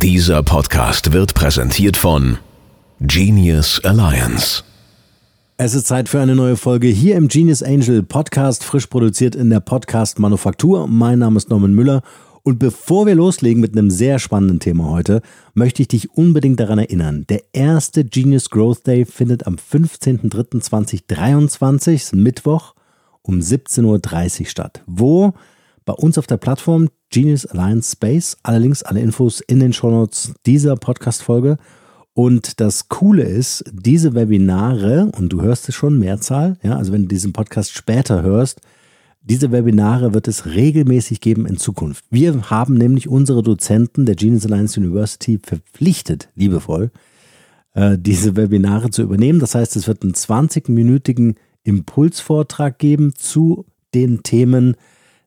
Dieser Podcast wird präsentiert von Genius Alliance. Es ist Zeit für eine neue Folge hier im Genius Angel Podcast, frisch produziert in der Podcast Manufaktur. Mein Name ist Norman Müller und bevor wir loslegen mit einem sehr spannenden Thema heute, möchte ich dich unbedingt daran erinnern. Der erste Genius Growth Day findet am 15.03.2023, Mittwoch, um 17.30 Uhr statt. Wo? Bei uns auf der Plattform Genius Alliance Space. Allerdings alle Infos in den Shownotes dieser Podcast-Folge. Und das Coole ist, diese Webinare, und du hörst es schon, Mehrzahl, ja, also wenn du diesen Podcast später hörst, diese Webinare wird es regelmäßig geben in Zukunft. Wir haben nämlich unsere Dozenten der Genius Alliance University verpflichtet, liebevoll, äh, diese Webinare zu übernehmen. Das heißt, es wird einen 20-minütigen Impulsvortrag geben zu den Themen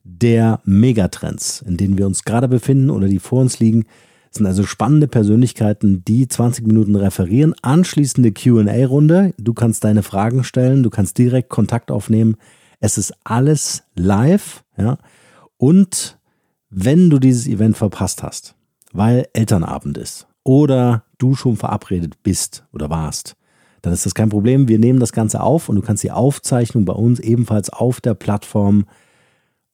der Megatrends, in denen wir uns gerade befinden oder die vor uns liegen. Es sind also spannende Persönlichkeiten, die 20 Minuten referieren. Anschließende QA-Runde. Du kannst deine Fragen stellen, du kannst direkt Kontakt aufnehmen es ist alles live, ja. Und wenn du dieses Event verpasst hast, weil Elternabend ist oder du schon verabredet bist oder warst, dann ist das kein Problem. Wir nehmen das Ganze auf und du kannst die Aufzeichnung bei uns ebenfalls auf der Plattform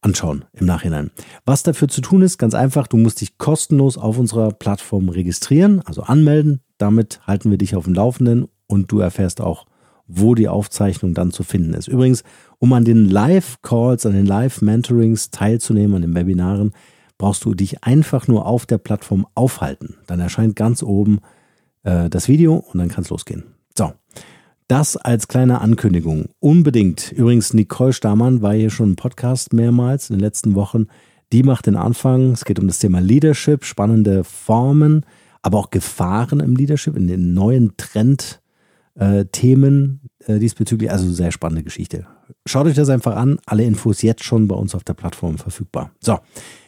anschauen im Nachhinein. Was dafür zu tun ist, ganz einfach, du musst dich kostenlos auf unserer Plattform registrieren, also anmelden. Damit halten wir dich auf dem Laufenden und du erfährst auch, wo die Aufzeichnung dann zu finden ist. Übrigens, um an den Live-Calls, an den Live-Mentorings teilzunehmen, an den Webinaren, brauchst du dich einfach nur auf der Plattform aufhalten. Dann erscheint ganz oben äh, das Video und dann kann es losgehen. So, das als kleine Ankündigung. Unbedingt. Übrigens, Nicole Stamann war hier schon im Podcast mehrmals in den letzten Wochen. Die macht den Anfang. Es geht um das Thema Leadership, spannende Formen, aber auch Gefahren im Leadership, in den neuen Trendthemen äh, diesbezüglich. Also sehr spannende Geschichte. Schaut euch das einfach an. Alle Infos jetzt schon bei uns auf der Plattform verfügbar. So,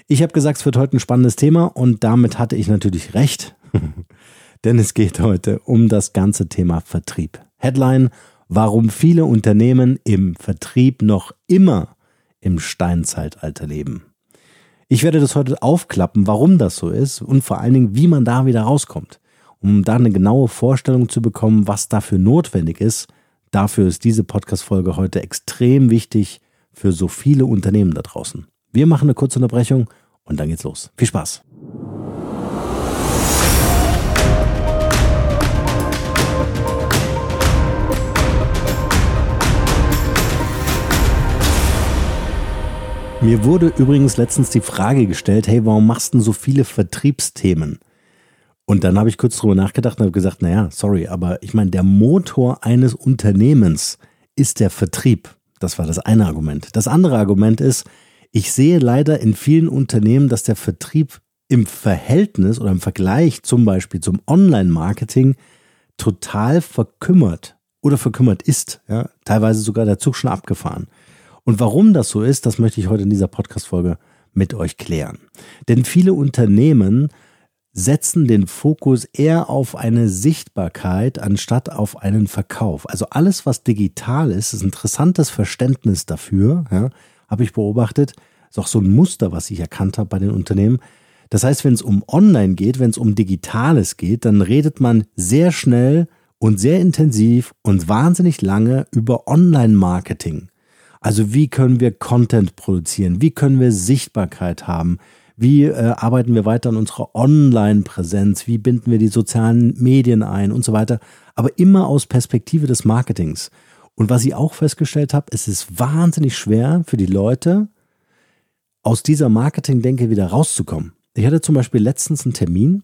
ich habe gesagt, es wird heute ein spannendes Thema und damit hatte ich natürlich recht. Denn es geht heute um das ganze Thema Vertrieb. Headline, warum viele Unternehmen im Vertrieb noch immer im Steinzeitalter leben. Ich werde das heute aufklappen, warum das so ist und vor allen Dingen, wie man da wieder rauskommt, um da eine genaue Vorstellung zu bekommen, was dafür notwendig ist, Dafür ist diese Podcast-Folge heute extrem wichtig für so viele Unternehmen da draußen. Wir machen eine kurze Unterbrechung und dann geht's los. Viel Spaß! Mir wurde übrigens letztens die Frage gestellt, hey, warum machst du denn so viele Vertriebsthemen? Und dann habe ich kurz drüber nachgedacht und habe gesagt, naja, sorry, aber ich meine, der Motor eines Unternehmens ist der Vertrieb. Das war das eine Argument. Das andere Argument ist, ich sehe leider in vielen Unternehmen, dass der Vertrieb im Verhältnis oder im Vergleich zum Beispiel zum Online-Marketing total verkümmert oder verkümmert ist. Ja? Teilweise sogar der Zug schon abgefahren. Und warum das so ist, das möchte ich heute in dieser Podcast-Folge mit euch klären. Denn viele Unternehmen setzen den Fokus eher auf eine Sichtbarkeit anstatt auf einen Verkauf. Also alles, was digital ist, ist ein interessantes Verständnis dafür, ja, habe ich beobachtet. Ist auch so ein Muster, was ich erkannt habe bei den Unternehmen. Das heißt, wenn es um Online geht, wenn es um Digitales geht, dann redet man sehr schnell und sehr intensiv und wahnsinnig lange über Online-Marketing. Also wie können wir Content produzieren? Wie können wir Sichtbarkeit haben? Wie äh, arbeiten wir weiter an unserer Online-Präsenz? Wie binden wir die sozialen Medien ein und so weiter? Aber immer aus Perspektive des Marketings. Und was ich auch festgestellt habe, es ist wahnsinnig schwer für die Leute, aus dieser Marketing-Denke wieder rauszukommen. Ich hatte zum Beispiel letztens einen Termin,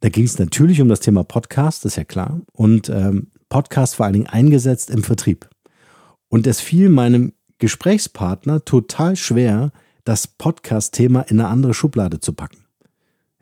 da ging es natürlich um das Thema Podcast, das ist ja klar, und ähm, Podcast vor allen Dingen eingesetzt im Vertrieb. Und es fiel meinem Gesprächspartner total schwer, das Podcast-Thema in eine andere Schublade zu packen.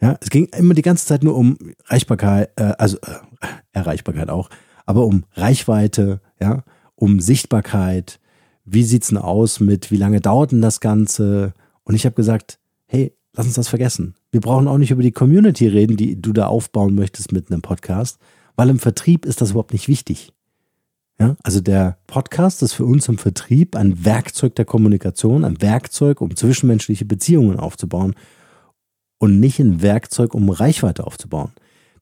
Ja, es ging immer die ganze Zeit nur um Reichbarkeit, äh, also äh, Erreichbarkeit auch, aber um Reichweite, ja, um Sichtbarkeit. Wie sieht's denn aus mit, wie lange dauert denn das Ganze? Und ich habe gesagt, hey, lass uns das vergessen. Wir brauchen auch nicht über die Community reden, die du da aufbauen möchtest mit einem Podcast, weil im Vertrieb ist das überhaupt nicht wichtig. Ja, also der Podcast ist für uns im Vertrieb ein Werkzeug der Kommunikation, ein Werkzeug, um zwischenmenschliche Beziehungen aufzubauen. und nicht ein Werkzeug, um Reichweite aufzubauen.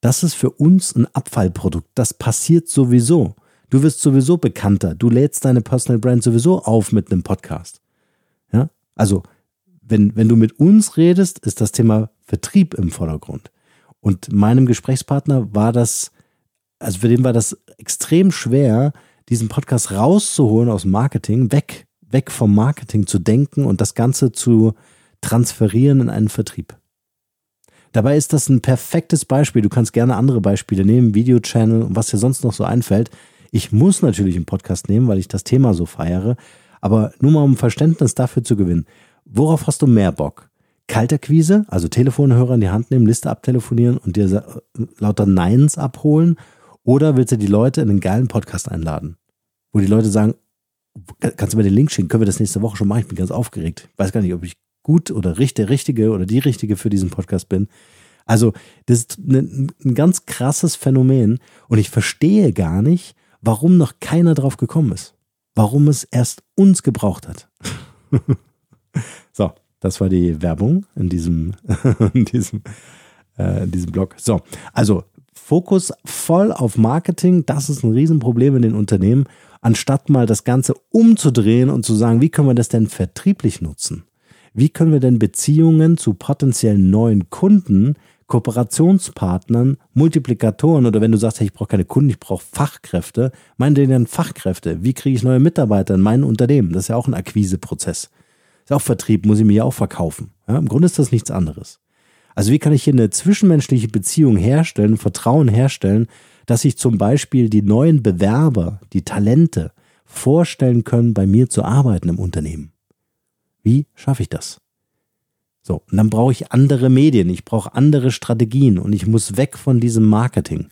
Das ist für uns ein Abfallprodukt. Das passiert sowieso. Du wirst sowieso bekannter. Du lädst deine Personal Brand sowieso auf mit einem Podcast. Ja? Also, wenn, wenn du mit uns redest, ist das Thema Vertrieb im Vordergrund. Und meinem Gesprächspartner war das, also für den war das extrem schwer, diesen Podcast rauszuholen aus Marketing, weg, weg vom Marketing zu denken und das Ganze zu transferieren in einen Vertrieb. Dabei ist das ein perfektes Beispiel. Du kannst gerne andere Beispiele nehmen, Videochannel und was dir sonst noch so einfällt. Ich muss natürlich einen Podcast nehmen, weil ich das Thema so feiere. Aber nur mal um Verständnis dafür zu gewinnen. Worauf hast du mehr Bock? Kalterquise, also Telefonhörer in die Hand nehmen, Liste abtelefonieren und dir lauter Neins abholen? Oder willst du die Leute in einen geilen Podcast einladen? Wo die Leute sagen, kannst du mir den Link schicken? Können wir das nächste Woche schon machen? Ich bin ganz aufgeregt. Ich weiß gar nicht, ob ich gut oder der Richtige oder die Richtige für diesen Podcast bin. Also, das ist ein, ein ganz krasses Phänomen und ich verstehe gar nicht, warum noch keiner drauf gekommen ist. Warum es erst uns gebraucht hat. so, das war die Werbung in diesem, in diesem, äh, in diesem Blog. So, also Fokus voll auf Marketing, das ist ein Riesenproblem in den Unternehmen, anstatt mal das Ganze umzudrehen und zu sagen, wie können wir das denn vertrieblich nutzen? Wie können wir denn Beziehungen zu potenziellen neuen Kunden, Kooperationspartnern, Multiplikatoren oder wenn du sagst, hey, ich brauche keine Kunden, ich brauche Fachkräfte, meinen die denn Fachkräfte? Wie kriege ich neue Mitarbeiter in mein Unternehmen? Das ist ja auch ein Akquiseprozess. Ist auch Vertrieb, muss ich mir ja auch verkaufen. Ja, Im Grunde ist das nichts anderes. Also wie kann ich hier eine zwischenmenschliche Beziehung herstellen, Vertrauen herstellen, dass sich zum Beispiel die neuen Bewerber, die Talente vorstellen können, bei mir zu arbeiten im Unternehmen? Wie schaffe ich das? So, und dann brauche ich andere Medien, ich brauche andere Strategien und ich muss weg von diesem Marketing.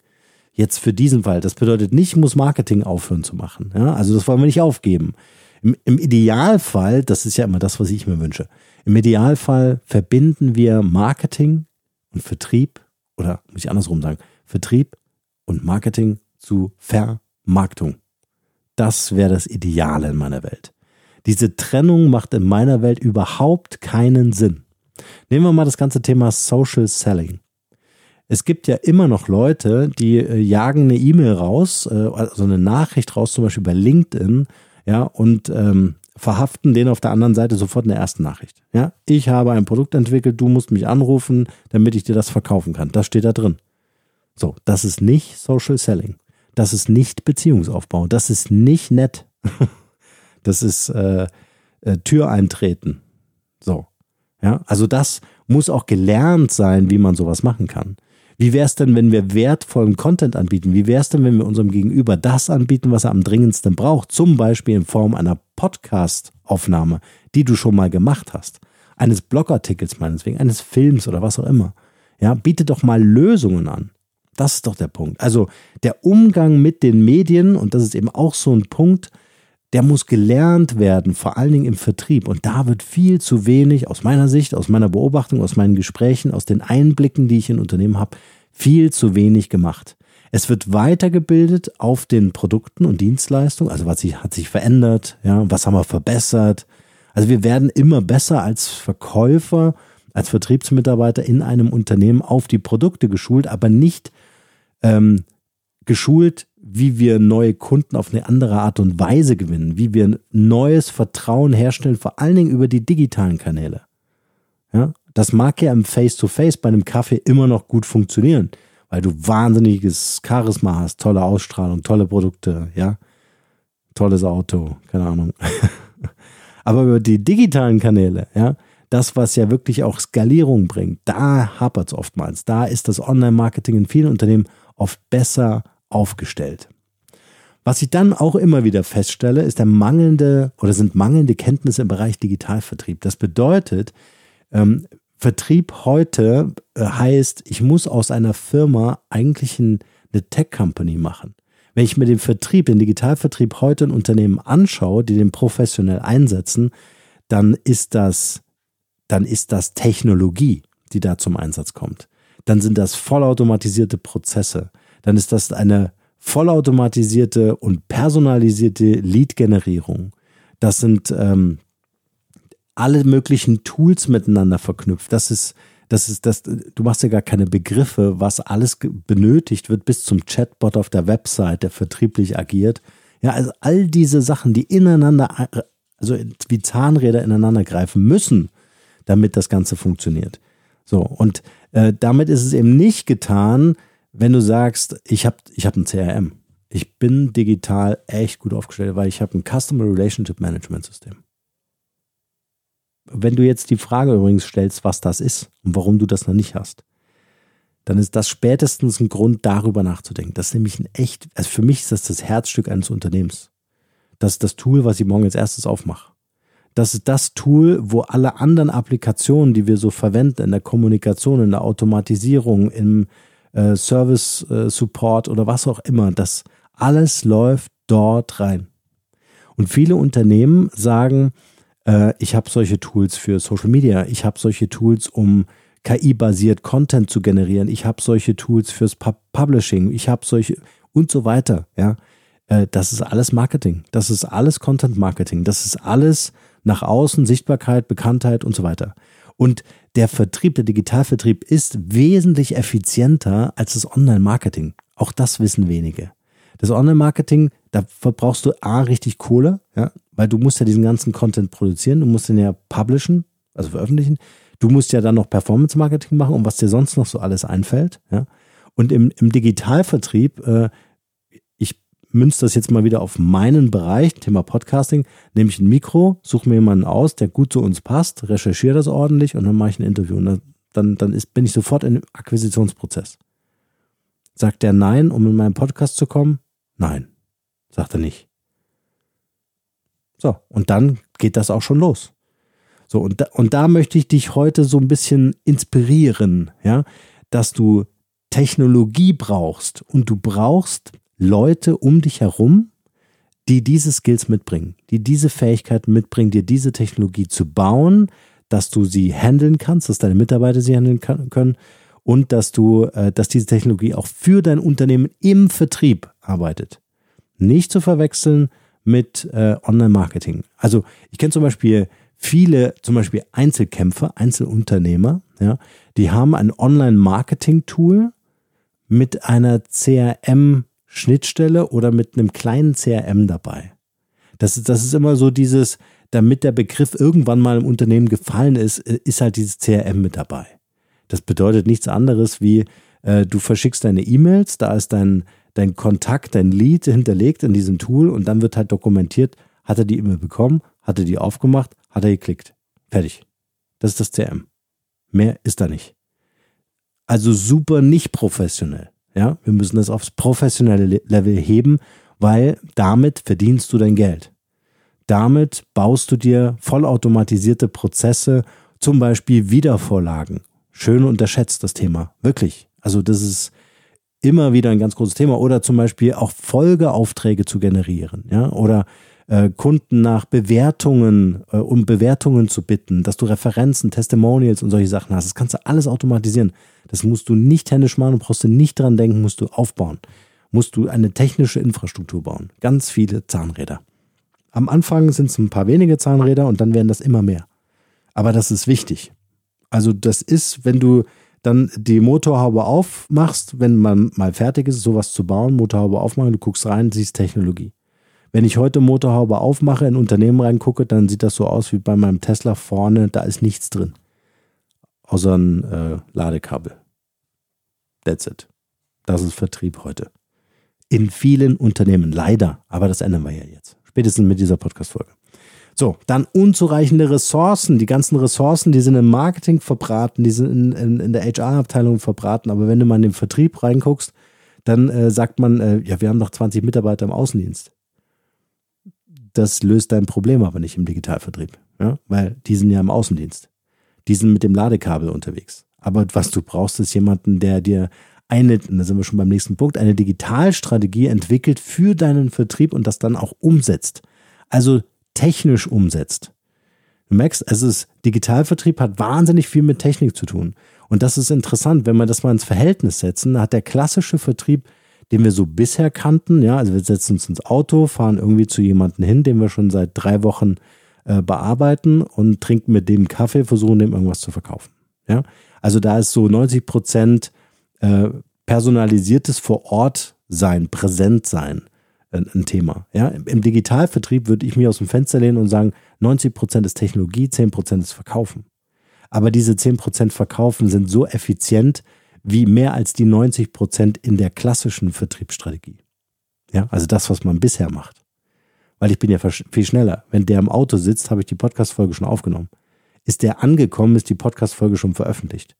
Jetzt für diesen Fall. Das bedeutet nicht, ich muss Marketing aufhören zu machen. Ja, also das wollen wir nicht aufgeben. Im, Im Idealfall, das ist ja immer das, was ich mir wünsche. Im Idealfall verbinden wir Marketing und Vertrieb oder muss ich andersrum sagen, Vertrieb und Marketing zu Vermarktung. Das wäre das Ideale in meiner Welt. Diese Trennung macht in meiner Welt überhaupt keinen Sinn. Nehmen wir mal das ganze Thema Social Selling. Es gibt ja immer noch Leute, die äh, jagen eine E-Mail raus, äh, also eine Nachricht raus, zum Beispiel bei LinkedIn, ja, und ähm, verhaften den auf der anderen Seite sofort in der ersten Nachricht. Ja, ich habe ein Produkt entwickelt, du musst mich anrufen, damit ich dir das verkaufen kann. Das steht da drin. So, das ist nicht Social Selling. Das ist nicht Beziehungsaufbau. Das ist nicht nett. Das ist äh, äh, Tür eintreten. So. Ja, also das muss auch gelernt sein, wie man sowas machen kann. Wie wäre es denn, wenn wir wertvollen Content anbieten? Wie wäre es denn, wenn wir unserem Gegenüber das anbieten, was er am dringendsten braucht? Zum Beispiel in Form einer Podcast-Aufnahme, die du schon mal gemacht hast. Eines Blogartikels meinetwegen, eines Films oder was auch immer. Ja, biete doch mal Lösungen an. Das ist doch der Punkt. Also der Umgang mit den Medien, und das ist eben auch so ein Punkt, der muss gelernt werden, vor allen Dingen im Vertrieb. Und da wird viel zu wenig, aus meiner Sicht, aus meiner Beobachtung, aus meinen Gesprächen, aus den Einblicken, die ich in Unternehmen habe, viel zu wenig gemacht. Es wird weitergebildet auf den Produkten und Dienstleistungen. Also was hat sich verändert? Ja, was haben wir verbessert? Also wir werden immer besser als Verkäufer, als Vertriebsmitarbeiter in einem Unternehmen auf die Produkte geschult, aber nicht ähm, geschult wie wir neue Kunden auf eine andere Art und Weise gewinnen, wie wir neues Vertrauen herstellen, vor allen Dingen über die digitalen Kanäle. Ja, das mag ja im Face-to-Face -face bei einem Kaffee immer noch gut funktionieren, weil du wahnsinniges Charisma hast, tolle Ausstrahlung, tolle Produkte, ja, tolles Auto, keine Ahnung. Aber über die digitalen Kanäle, ja, das, was ja wirklich auch Skalierung bringt, da hapert es oftmals. Da ist das Online-Marketing in vielen Unternehmen oft besser aufgestellt. Was ich dann auch immer wieder feststelle, ist der mangelnde oder sind mangelnde Kenntnisse im Bereich Digitalvertrieb. Das bedeutet, ähm, Vertrieb heute äh, heißt, ich muss aus einer Firma eigentlich ein, eine Tech-Company machen. Wenn ich mir den Vertrieb, den Digitalvertrieb heute in Unternehmen anschaue, die den professionell einsetzen, dann ist das, dann ist das Technologie, die da zum Einsatz kommt. Dann sind das vollautomatisierte Prozesse dann ist das eine vollautomatisierte und personalisierte Lead-Generierung. Das sind ähm, alle möglichen Tools miteinander verknüpft. Das ist Das ist das, du machst ja gar keine Begriffe, was alles benötigt wird bis zum Chatbot auf der Website, der vertrieblich agiert. Ja, also all diese Sachen, die ineinander, also wie Zahnräder ineinander greifen müssen, damit das Ganze funktioniert. So, und äh, damit ist es eben nicht getan, wenn du sagst, ich habe ich hab ein CRM. Ich bin digital echt gut aufgestellt, weil ich habe ein Customer Relationship Management System. Wenn du jetzt die Frage übrigens stellst, was das ist und warum du das noch nicht hast, dann ist das spätestens ein Grund, darüber nachzudenken. Das ist nämlich ein echt, also für mich ist das das Herzstück eines Unternehmens. Das ist das Tool, was ich morgen als erstes aufmache. Das ist das Tool, wo alle anderen Applikationen, die wir so verwenden in der Kommunikation, in der Automatisierung, im äh, Service äh, Support oder was auch immer, das alles läuft dort rein. Und viele Unternehmen sagen, äh, ich habe solche Tools für Social Media, ich habe solche Tools, um KI-basiert Content zu generieren, ich habe solche Tools fürs Pub Publishing, ich habe solche und so weiter. Ja, äh, das ist alles Marketing, das ist alles Content Marketing, das ist alles nach außen Sichtbarkeit, Bekanntheit und so weiter. Und der Vertrieb, der Digitalvertrieb ist wesentlich effizienter als das Online-Marketing. Auch das wissen wenige. Das Online-Marketing, da verbrauchst du A, richtig Kohle, ja, weil du musst ja diesen ganzen Content produzieren, du musst den ja publishen, also veröffentlichen. Du musst ja dann noch Performance-Marketing machen und was dir sonst noch so alles einfällt, ja. Und im, im Digitalvertrieb, äh, ich münze das jetzt mal wieder auf meinen Bereich, Thema Podcasting, nehme ich ein Mikro, suche mir jemanden aus, der gut zu uns passt, recherchiere das ordentlich und dann mache ich ein Interview. Und dann, dann ist, bin ich sofort im Akquisitionsprozess. Sagt der Nein, um in meinen Podcast zu kommen? Nein, sagt er nicht. So, und dann geht das auch schon los. So, und da, und da möchte ich dich heute so ein bisschen inspirieren, ja, dass du Technologie brauchst und du brauchst Leute um dich herum, die diese Skills mitbringen, die diese Fähigkeiten mitbringen, dir diese Technologie zu bauen, dass du sie handeln kannst, dass deine Mitarbeiter sie handeln können und dass du, äh, dass diese Technologie auch für dein Unternehmen im Vertrieb arbeitet. Nicht zu verwechseln mit äh, Online-Marketing. Also ich kenne zum Beispiel viele, zum Beispiel Einzelkämpfer, Einzelunternehmer, ja, die haben ein Online-Marketing-Tool mit einer CRM-Schnittstelle oder mit einem kleinen CRM dabei. Das ist, das ist immer so dieses, damit der Begriff irgendwann mal im Unternehmen gefallen ist, äh, ist halt dieses CRM mit dabei. Das bedeutet nichts anderes wie, äh, du verschickst deine E-Mails, da ist dein, dein Kontakt, dein Lead hinterlegt in diesem Tool und dann wird halt dokumentiert, hat er die E-Mail bekommen, hat er die aufgemacht, hat er geklickt. Fertig. Das ist das CRM. Mehr ist da nicht. Also super nicht professionell. Ja, wir müssen das aufs professionelle Level heben, weil damit verdienst du dein Geld. Damit baust du dir vollautomatisierte Prozesse, zum Beispiel Wiedervorlagen schön unterschätzt, das Thema. Wirklich. Also das ist immer wieder ein ganz großes Thema. Oder zum Beispiel auch Folgeaufträge zu generieren, ja, oder äh, Kunden nach Bewertungen, äh, um Bewertungen zu bitten, dass du Referenzen, Testimonials und solche Sachen hast. Das kannst du alles automatisieren. Das musst du nicht händisch machen, brauchst du nicht dran denken, musst du aufbauen. Musst du eine technische Infrastruktur bauen. Ganz viele Zahnräder. Am Anfang sind es ein paar wenige Zahnräder und dann werden das immer mehr. Aber das ist wichtig. Also das ist, wenn du dann die Motorhaube aufmachst, wenn man mal fertig ist, sowas zu bauen, Motorhaube aufmachen, du guckst rein, siehst Technologie. Wenn ich heute Motorhaube aufmache, in Unternehmen reingucke, dann sieht das so aus wie bei meinem Tesla vorne, da ist nichts drin. Außer ein äh, Ladekabel. That's it. Das ist Vertrieb heute. In vielen Unternehmen, leider. Aber das ändern wir ja jetzt. Spätestens mit dieser Podcast-Folge. So, dann unzureichende Ressourcen. Die ganzen Ressourcen, die sind im Marketing verbraten, die sind in, in, in der HR-Abteilung verbraten. Aber wenn du mal in den Vertrieb reinguckst, dann äh, sagt man, äh, ja, wir haben noch 20 Mitarbeiter im Außendienst. Das löst dein Problem aber nicht im Digitalvertrieb, ja? weil die sind ja im Außendienst. Die sind mit dem Ladekabel unterwegs. Aber was du brauchst, ist jemanden, der dir eine, da sind wir schon beim nächsten Punkt, eine Digitalstrategie entwickelt für deinen Vertrieb und das dann auch umsetzt. Also technisch umsetzt. Du merkst, es ist, Digitalvertrieb hat wahnsinnig viel mit Technik zu tun. Und das ist interessant, wenn wir das mal ins Verhältnis setzen, hat der klassische Vertrieb, den wir so bisher kannten, ja, also wir setzen uns ins Auto, fahren irgendwie zu jemandem hin, den wir schon seit drei Wochen äh, bearbeiten und trinken mit dem Kaffee, versuchen dem irgendwas zu verkaufen. Ja? Also da ist so 90 Prozent äh, personalisiertes vor Ort sein, präsent sein ein, ein Thema. Ja? Im Digitalvertrieb würde ich mich aus dem Fenster lehnen und sagen, 90 Prozent ist Technologie, 10 Prozent ist Verkaufen. Aber diese 10 Prozent Verkaufen sind so effizient wie mehr als die 90 Prozent in der klassischen Vertriebsstrategie. Ja, also das, was man bisher macht. Weil ich bin ja viel schneller. Wenn der im Auto sitzt, habe ich die Podcast-Folge schon aufgenommen. Ist der angekommen, ist die Podcast-Folge schon veröffentlicht.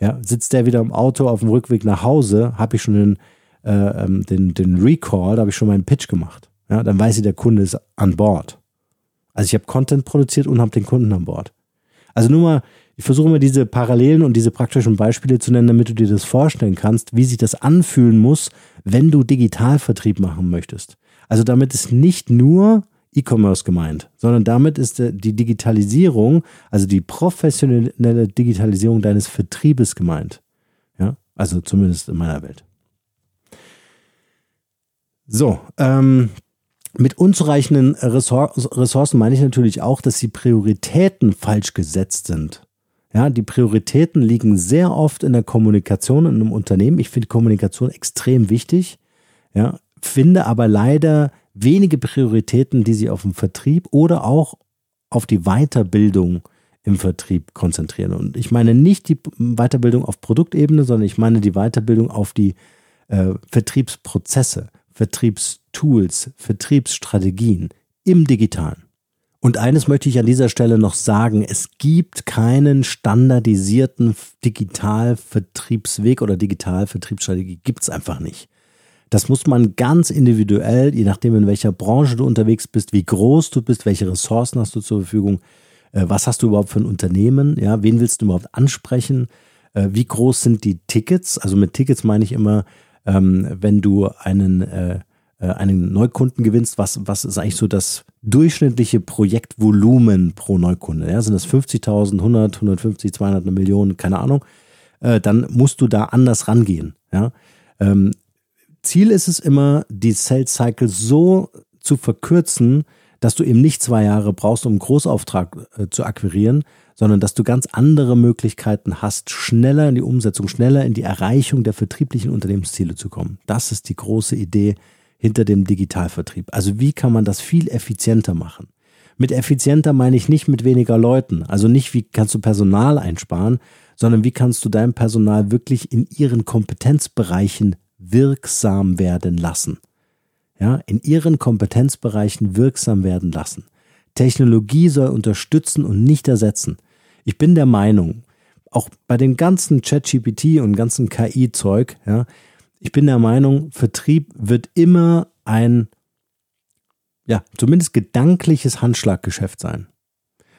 Ja, sitzt der wieder im Auto auf dem Rückweg nach Hause, habe ich schon den, äh, ähm, den, den Recall, da habe ich schon meinen Pitch gemacht. Ja, dann weiß ich, der Kunde ist an Bord. Also ich habe Content produziert und habe den Kunden an Bord. Also nur mal, ich versuche mal diese Parallelen und diese praktischen Beispiele zu nennen, damit du dir das vorstellen kannst, wie sich das anfühlen muss, wenn du Digitalvertrieb machen möchtest. Also damit ist nicht nur E-Commerce gemeint, sondern damit ist die Digitalisierung, also die professionelle Digitalisierung deines Vertriebes gemeint. Ja, also zumindest in meiner Welt. So, ähm, mit unzureichenden Ressourcen meine ich natürlich auch, dass die Prioritäten falsch gesetzt sind. Ja, die Prioritäten liegen sehr oft in der Kommunikation in einem Unternehmen. Ich finde Kommunikation extrem wichtig. Ja, finde aber leider wenige Prioritäten, die sich auf den Vertrieb oder auch auf die Weiterbildung im Vertrieb konzentrieren. Und ich meine nicht die Weiterbildung auf Produktebene, sondern ich meine die Weiterbildung auf die äh, Vertriebsprozesse. Vertriebstools, Vertriebsstrategien im digitalen. Und eines möchte ich an dieser Stelle noch sagen, es gibt keinen standardisierten Digitalvertriebsweg oder Digitalvertriebsstrategie, gibt es einfach nicht. Das muss man ganz individuell, je nachdem in welcher Branche du unterwegs bist, wie groß du bist, welche Ressourcen hast du zur Verfügung, äh, was hast du überhaupt für ein Unternehmen, ja, wen willst du überhaupt ansprechen, äh, wie groß sind die Tickets, also mit Tickets meine ich immer, ähm, wenn du einen, äh, äh, einen Neukunden gewinnst, was, was ist eigentlich so das durchschnittliche Projektvolumen pro Neukunde? Ja? Sind das 50.000, 100, 150, 200, eine Million, keine Ahnung? Äh, dann musst du da anders rangehen. Ja? Ähm, Ziel ist es immer, die Sales Cycle so zu verkürzen, dass du eben nicht zwei Jahre brauchst, um einen Großauftrag äh, zu akquirieren, sondern dass du ganz andere Möglichkeiten hast, schneller in die Umsetzung, schneller in die Erreichung der vertrieblichen Unternehmensziele zu kommen. Das ist die große Idee hinter dem Digitalvertrieb. Also wie kann man das viel effizienter machen? Mit effizienter meine ich nicht mit weniger Leuten, also nicht wie kannst du Personal einsparen, sondern wie kannst du dein Personal wirklich in ihren Kompetenzbereichen wirksam werden lassen. Ja, in ihren Kompetenzbereichen wirksam werden lassen. Technologie soll unterstützen und nicht ersetzen. Ich bin der Meinung, auch bei dem ganzen ChatGPT und ganzen KI-Zeug, ja, ich bin der Meinung, Vertrieb wird immer ein, ja, zumindest gedankliches Handschlaggeschäft sein.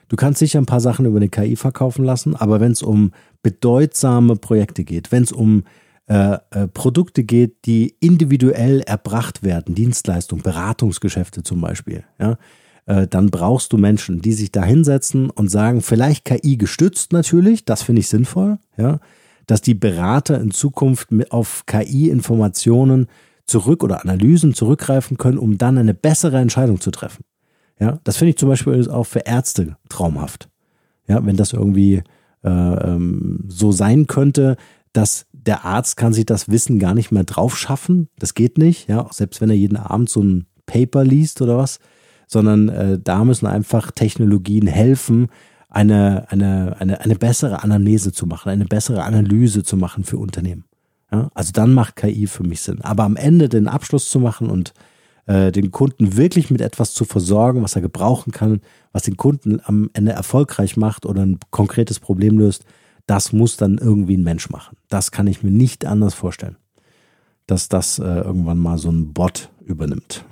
Du kannst sicher ein paar Sachen über eine KI verkaufen lassen, aber wenn es um bedeutsame Projekte geht, wenn es um äh, äh, Produkte geht, die individuell erbracht werden, Dienstleistungen, Beratungsgeschäfte zum Beispiel, ja, äh, dann brauchst du Menschen, die sich da hinsetzen und sagen, vielleicht KI gestützt natürlich, das finde ich sinnvoll, ja, dass die Berater in Zukunft auf KI-Informationen zurück oder Analysen zurückgreifen können, um dann eine bessere Entscheidung zu treffen. Ja, das finde ich zum Beispiel auch für Ärzte traumhaft. Ja, wenn das irgendwie äh, ähm, so sein könnte, dass der Arzt kann sich das Wissen gar nicht mehr drauf schaffen. Das geht nicht, ja, selbst wenn er jeden Abend so ein Paper liest oder was, sondern äh, da müssen einfach Technologien helfen, eine, eine, eine, eine bessere Anamnese zu machen, eine bessere Analyse zu machen für Unternehmen. Ja, also dann macht KI für mich Sinn. Aber am Ende den Abschluss zu machen und äh, den Kunden wirklich mit etwas zu versorgen, was er gebrauchen kann, was den Kunden am Ende erfolgreich macht oder ein konkretes Problem löst, das muss dann irgendwie ein Mensch machen. Das kann ich mir nicht anders vorstellen, dass das äh, irgendwann mal so ein Bot übernimmt.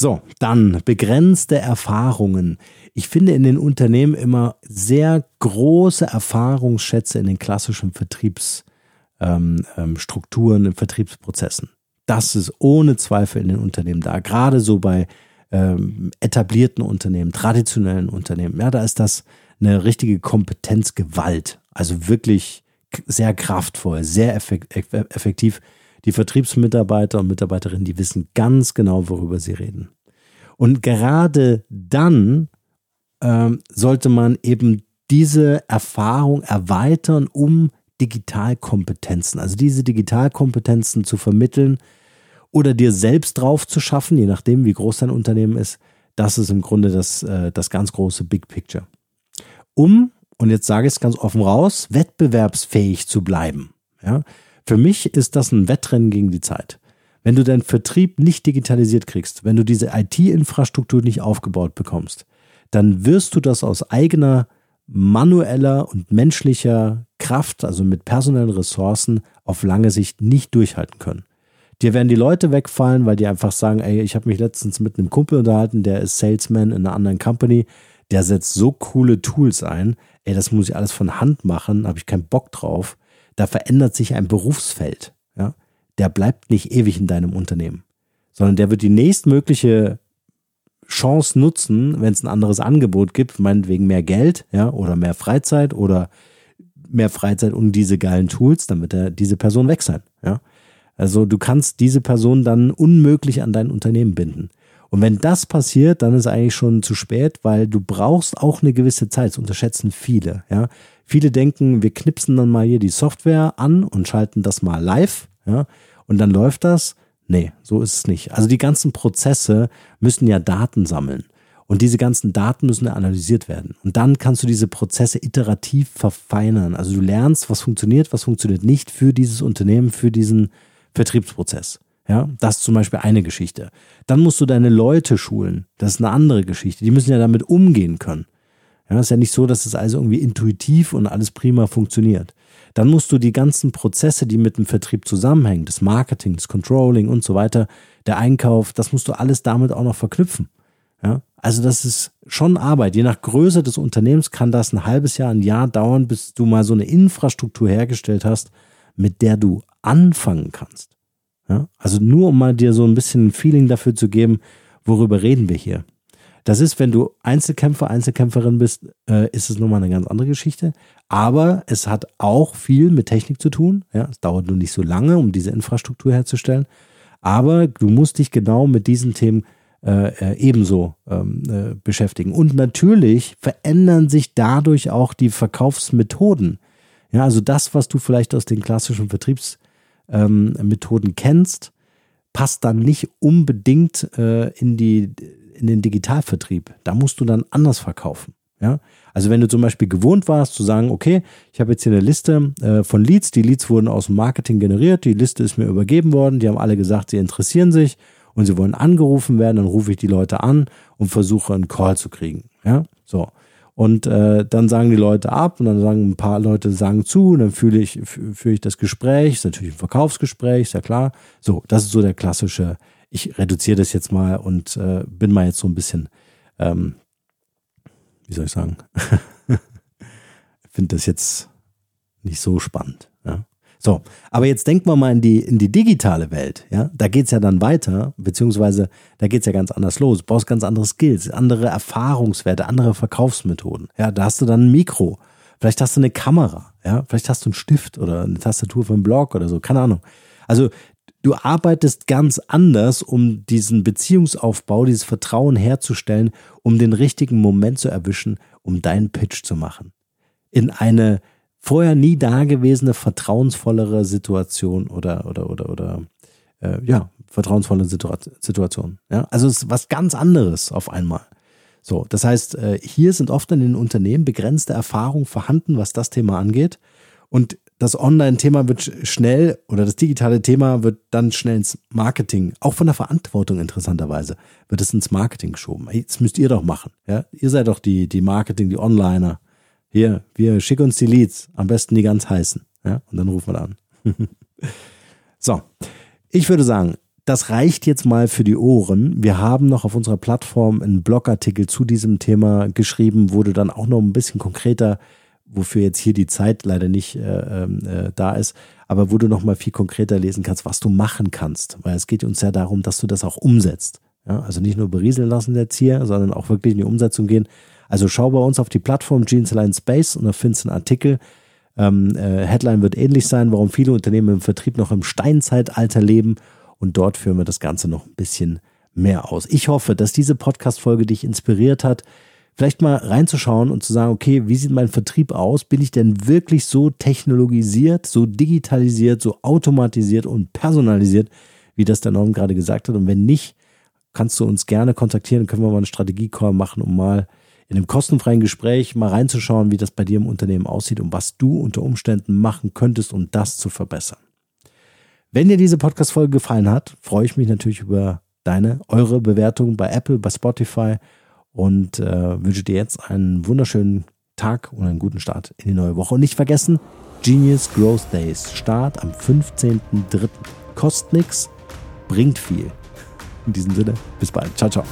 So, dann begrenzte Erfahrungen. Ich finde in den Unternehmen immer sehr große Erfahrungsschätze in den klassischen Vertriebsstrukturen, ähm, ähm, in Vertriebsprozessen. Das ist ohne Zweifel in den Unternehmen da. Gerade so bei ähm, etablierten Unternehmen, traditionellen Unternehmen. Ja, da ist das eine richtige Kompetenzgewalt. Also wirklich sehr kraftvoll, sehr effektiv die Vertriebsmitarbeiter und Mitarbeiterinnen, die wissen ganz genau, worüber sie reden. Und gerade dann ähm, sollte man eben diese Erfahrung erweitern, um Digitalkompetenzen, also diese Digitalkompetenzen zu vermitteln oder dir selbst drauf zu schaffen, je nachdem, wie groß dein Unternehmen ist. Das ist im Grunde das, äh, das ganz große Big Picture. Um, und jetzt sage ich es ganz offen raus, wettbewerbsfähig zu bleiben. Ja? Für mich ist das ein Wettrennen gegen die Zeit. Wenn du deinen Vertrieb nicht digitalisiert kriegst, wenn du diese IT-Infrastruktur nicht aufgebaut bekommst, dann wirst du das aus eigener manueller und menschlicher Kraft, also mit personellen Ressourcen, auf lange Sicht nicht durchhalten können. Dir werden die Leute wegfallen, weil die einfach sagen, ey, ich habe mich letztens mit einem Kumpel unterhalten, der ist Salesman in einer anderen Company, der setzt so coole Tools ein, ey, das muss ich alles von Hand machen, habe ich keinen Bock drauf. Da verändert sich ein Berufsfeld, ja. Der bleibt nicht ewig in deinem Unternehmen, sondern der wird die nächstmögliche Chance nutzen, wenn es ein anderes Angebot gibt, meinetwegen mehr Geld, ja, oder mehr Freizeit oder mehr Freizeit und diese geilen Tools, damit er diese Person weg sein, ja. Also du kannst diese Person dann unmöglich an dein Unternehmen binden. Und wenn das passiert, dann ist eigentlich schon zu spät, weil du brauchst auch eine gewisse Zeit. Das unterschätzen viele. Ja, viele denken, wir knipsen dann mal hier die Software an und schalten das mal live. Ja, und dann läuft das. Nee, so ist es nicht. Also die ganzen Prozesse müssen ja Daten sammeln. Und diese ganzen Daten müssen analysiert werden. Und dann kannst du diese Prozesse iterativ verfeinern. Also du lernst, was funktioniert, was funktioniert nicht für dieses Unternehmen, für diesen Vertriebsprozess. Ja, das ist zum Beispiel eine Geschichte. Dann musst du deine Leute schulen. Das ist eine andere Geschichte. Die müssen ja damit umgehen können. Ja, ist ja nicht so, dass es das also irgendwie intuitiv und alles prima funktioniert. Dann musst du die ganzen Prozesse, die mit dem Vertrieb zusammenhängen, das Marketing, das Controlling und so weiter, der Einkauf, das musst du alles damit auch noch verknüpfen. Ja, also das ist schon Arbeit. Je nach Größe des Unternehmens kann das ein halbes Jahr, ein Jahr dauern, bis du mal so eine Infrastruktur hergestellt hast, mit der du anfangen kannst. Ja, also nur um mal dir so ein bisschen ein Feeling dafür zu geben, worüber reden wir hier. Das ist, wenn du Einzelkämpfer, Einzelkämpferin bist, äh, ist es nochmal eine ganz andere Geschichte. Aber es hat auch viel mit Technik zu tun. Ja, es dauert nur nicht so lange, um diese Infrastruktur herzustellen. Aber du musst dich genau mit diesen Themen äh, äh, ebenso ähm, äh, beschäftigen. Und natürlich verändern sich dadurch auch die Verkaufsmethoden. Ja, also das, was du vielleicht aus den klassischen Vertriebsmethoden ähm, kennst, passt dann nicht unbedingt äh, in die in den Digitalvertrieb. Da musst du dann anders verkaufen. Ja, also wenn du zum Beispiel gewohnt warst zu sagen, okay, ich habe jetzt hier eine Liste äh, von Leads, die Leads wurden aus dem Marketing generiert, die Liste ist mir übergeben worden, die haben alle gesagt, sie interessieren sich und sie wollen angerufen werden, dann rufe ich die Leute an und versuche einen Call zu kriegen. Ja, so. Und äh, dann sagen die Leute ab und dann sagen ein paar Leute sagen zu und dann fühle ich, führe ich das Gespräch, ist natürlich ein Verkaufsgespräch, ist ja klar. So, das ist so der klassische ich reduziere das jetzt mal und äh, bin mal jetzt so ein bisschen, ähm, wie soll ich sagen, finde das jetzt nicht so spannend. Ja? So, aber jetzt denken wir mal in die, in die digitale Welt. Ja? Da es ja dann weiter, beziehungsweise da geht es ja ganz anders los. Du brauchst ganz andere Skills, andere Erfahrungswerte, andere Verkaufsmethoden. Ja, da hast du dann ein Mikro. Vielleicht hast du eine Kamera, ja, vielleicht hast du einen Stift oder eine Tastatur für einen Blog oder so, keine Ahnung. Also du arbeitest ganz anders, um diesen Beziehungsaufbau, dieses Vertrauen herzustellen, um den richtigen Moment zu erwischen, um deinen Pitch zu machen. In eine vorher nie dagewesene, vertrauensvollere Situation oder, oder, oder, oder, äh, ja, vertrauensvolle Situation. Ja, also es ist was ganz anderes auf einmal. So, das heißt, äh, hier sind oft in den Unternehmen begrenzte Erfahrungen vorhanden, was das Thema angeht. Und das Online-Thema wird schnell oder das digitale Thema wird dann schnell ins Marketing, auch von der Verantwortung interessanterweise, wird es ins Marketing geschoben. Das müsst ihr doch machen. Ja? Ihr seid doch die, die Marketing, die Onliner. Hier, wir schicken uns die Leads, am besten die ganz heißen. Ja? Und dann rufen wir an. so, ich würde sagen, das reicht jetzt mal für die Ohren. Wir haben noch auf unserer Plattform einen Blogartikel zu diesem Thema geschrieben, du dann auch noch ein bisschen konkreter wofür jetzt hier die Zeit leider nicht äh, ähm, äh, da ist, aber wo du nochmal viel konkreter lesen kannst, was du machen kannst. Weil es geht uns ja darum, dass du das auch umsetzt. Ja? Also nicht nur berieseln lassen jetzt hier, sondern auch wirklich in die Umsetzung gehen. Also schau bei uns auf die Plattform Jeans Line Space und da findest du einen Artikel. Ähm, äh, Headline wird ähnlich sein, warum viele Unternehmen im Vertrieb noch im Steinzeitalter leben. Und dort führen wir das Ganze noch ein bisschen mehr aus. Ich hoffe, dass diese Podcast-Folge dich inspiriert hat, vielleicht mal reinzuschauen und zu sagen, okay, wie sieht mein Vertrieb aus? Bin ich denn wirklich so technologisiert, so digitalisiert, so automatisiert und personalisiert, wie das der Norm gerade gesagt hat? Und wenn nicht, kannst du uns gerne kontaktieren, können wir mal einen Strategie-Call machen, um mal in einem kostenfreien Gespräch mal reinzuschauen, wie das bei dir im Unternehmen aussieht und was du unter Umständen machen könntest, um das zu verbessern. Wenn dir diese Podcast-Folge gefallen hat, freue ich mich natürlich über deine, eure Bewertung bei Apple, bei Spotify und äh, wünsche dir jetzt einen wunderschönen Tag und einen guten Start in die neue Woche. Und nicht vergessen, Genius Growth Days, Start am 15.03. Kostet nichts, bringt viel. In diesem Sinne, bis bald. Ciao, ciao.